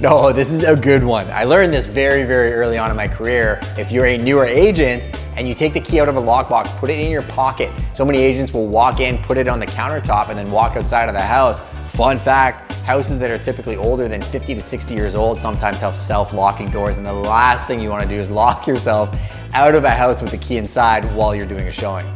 No, this is a good one. I learned this very, very early on in my career. If you're a newer agent and you take the key out of a lockbox, put it in your pocket. So many agents will walk in, put it on the countertop, and then walk outside of the house. Fun fact, houses that are typically older than 50 to 60 years old sometimes have self-locking doors and the last thing you wanna do is lock yourself out of a house with the key inside while you're doing a showing.